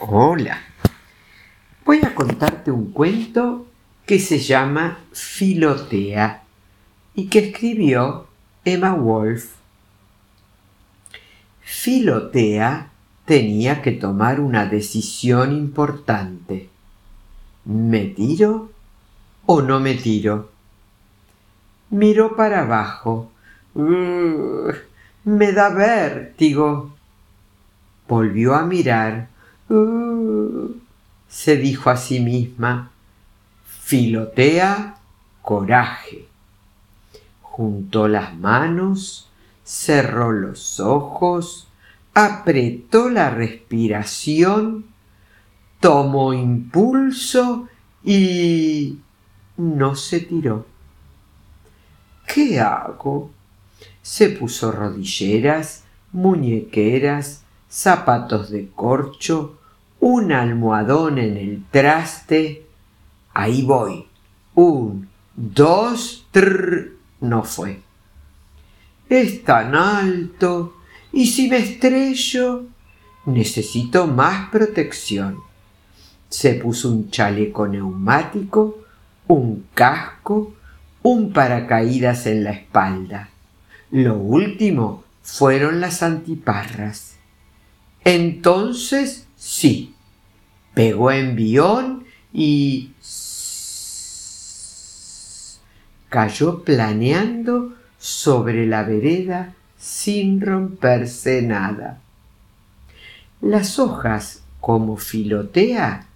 Hola. Voy a contarte un cuento que se llama Filotea y que escribió Emma Wolf. Filotea tenía que tomar una decisión importante. ¿Me tiro o no me tiro? Miró para abajo. me da vértigo. Volvió a mirar Se dijo a sí misma, filotea coraje. Juntó las manos, cerró los ojos, apretó la respiración, tomó impulso y no se tiró. ¿Qué hago? Se puso rodilleras, muñequeras, zapatos de corcho, un almohadón en el traste. Ahí voy. Un, dos, trrr. No fue. Es tan alto. ¿Y si me estrello? Necesito más protección. Se puso un chaleco neumático, un casco, un paracaídas en la espalda. Lo último fueron las antiparras. Entonces Sí. Pegó envión y cayó planeando sobre la vereda sin romperse nada. Las hojas, como filotea,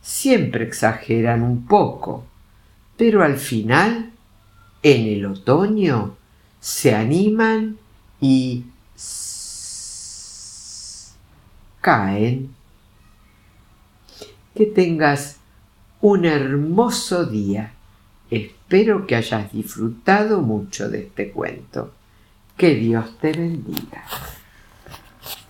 siempre exageran un poco, pero al final, en el otoño, se animan y caen que tengas un hermoso día. Espero que hayas disfrutado mucho de este cuento. Que Dios te bendiga.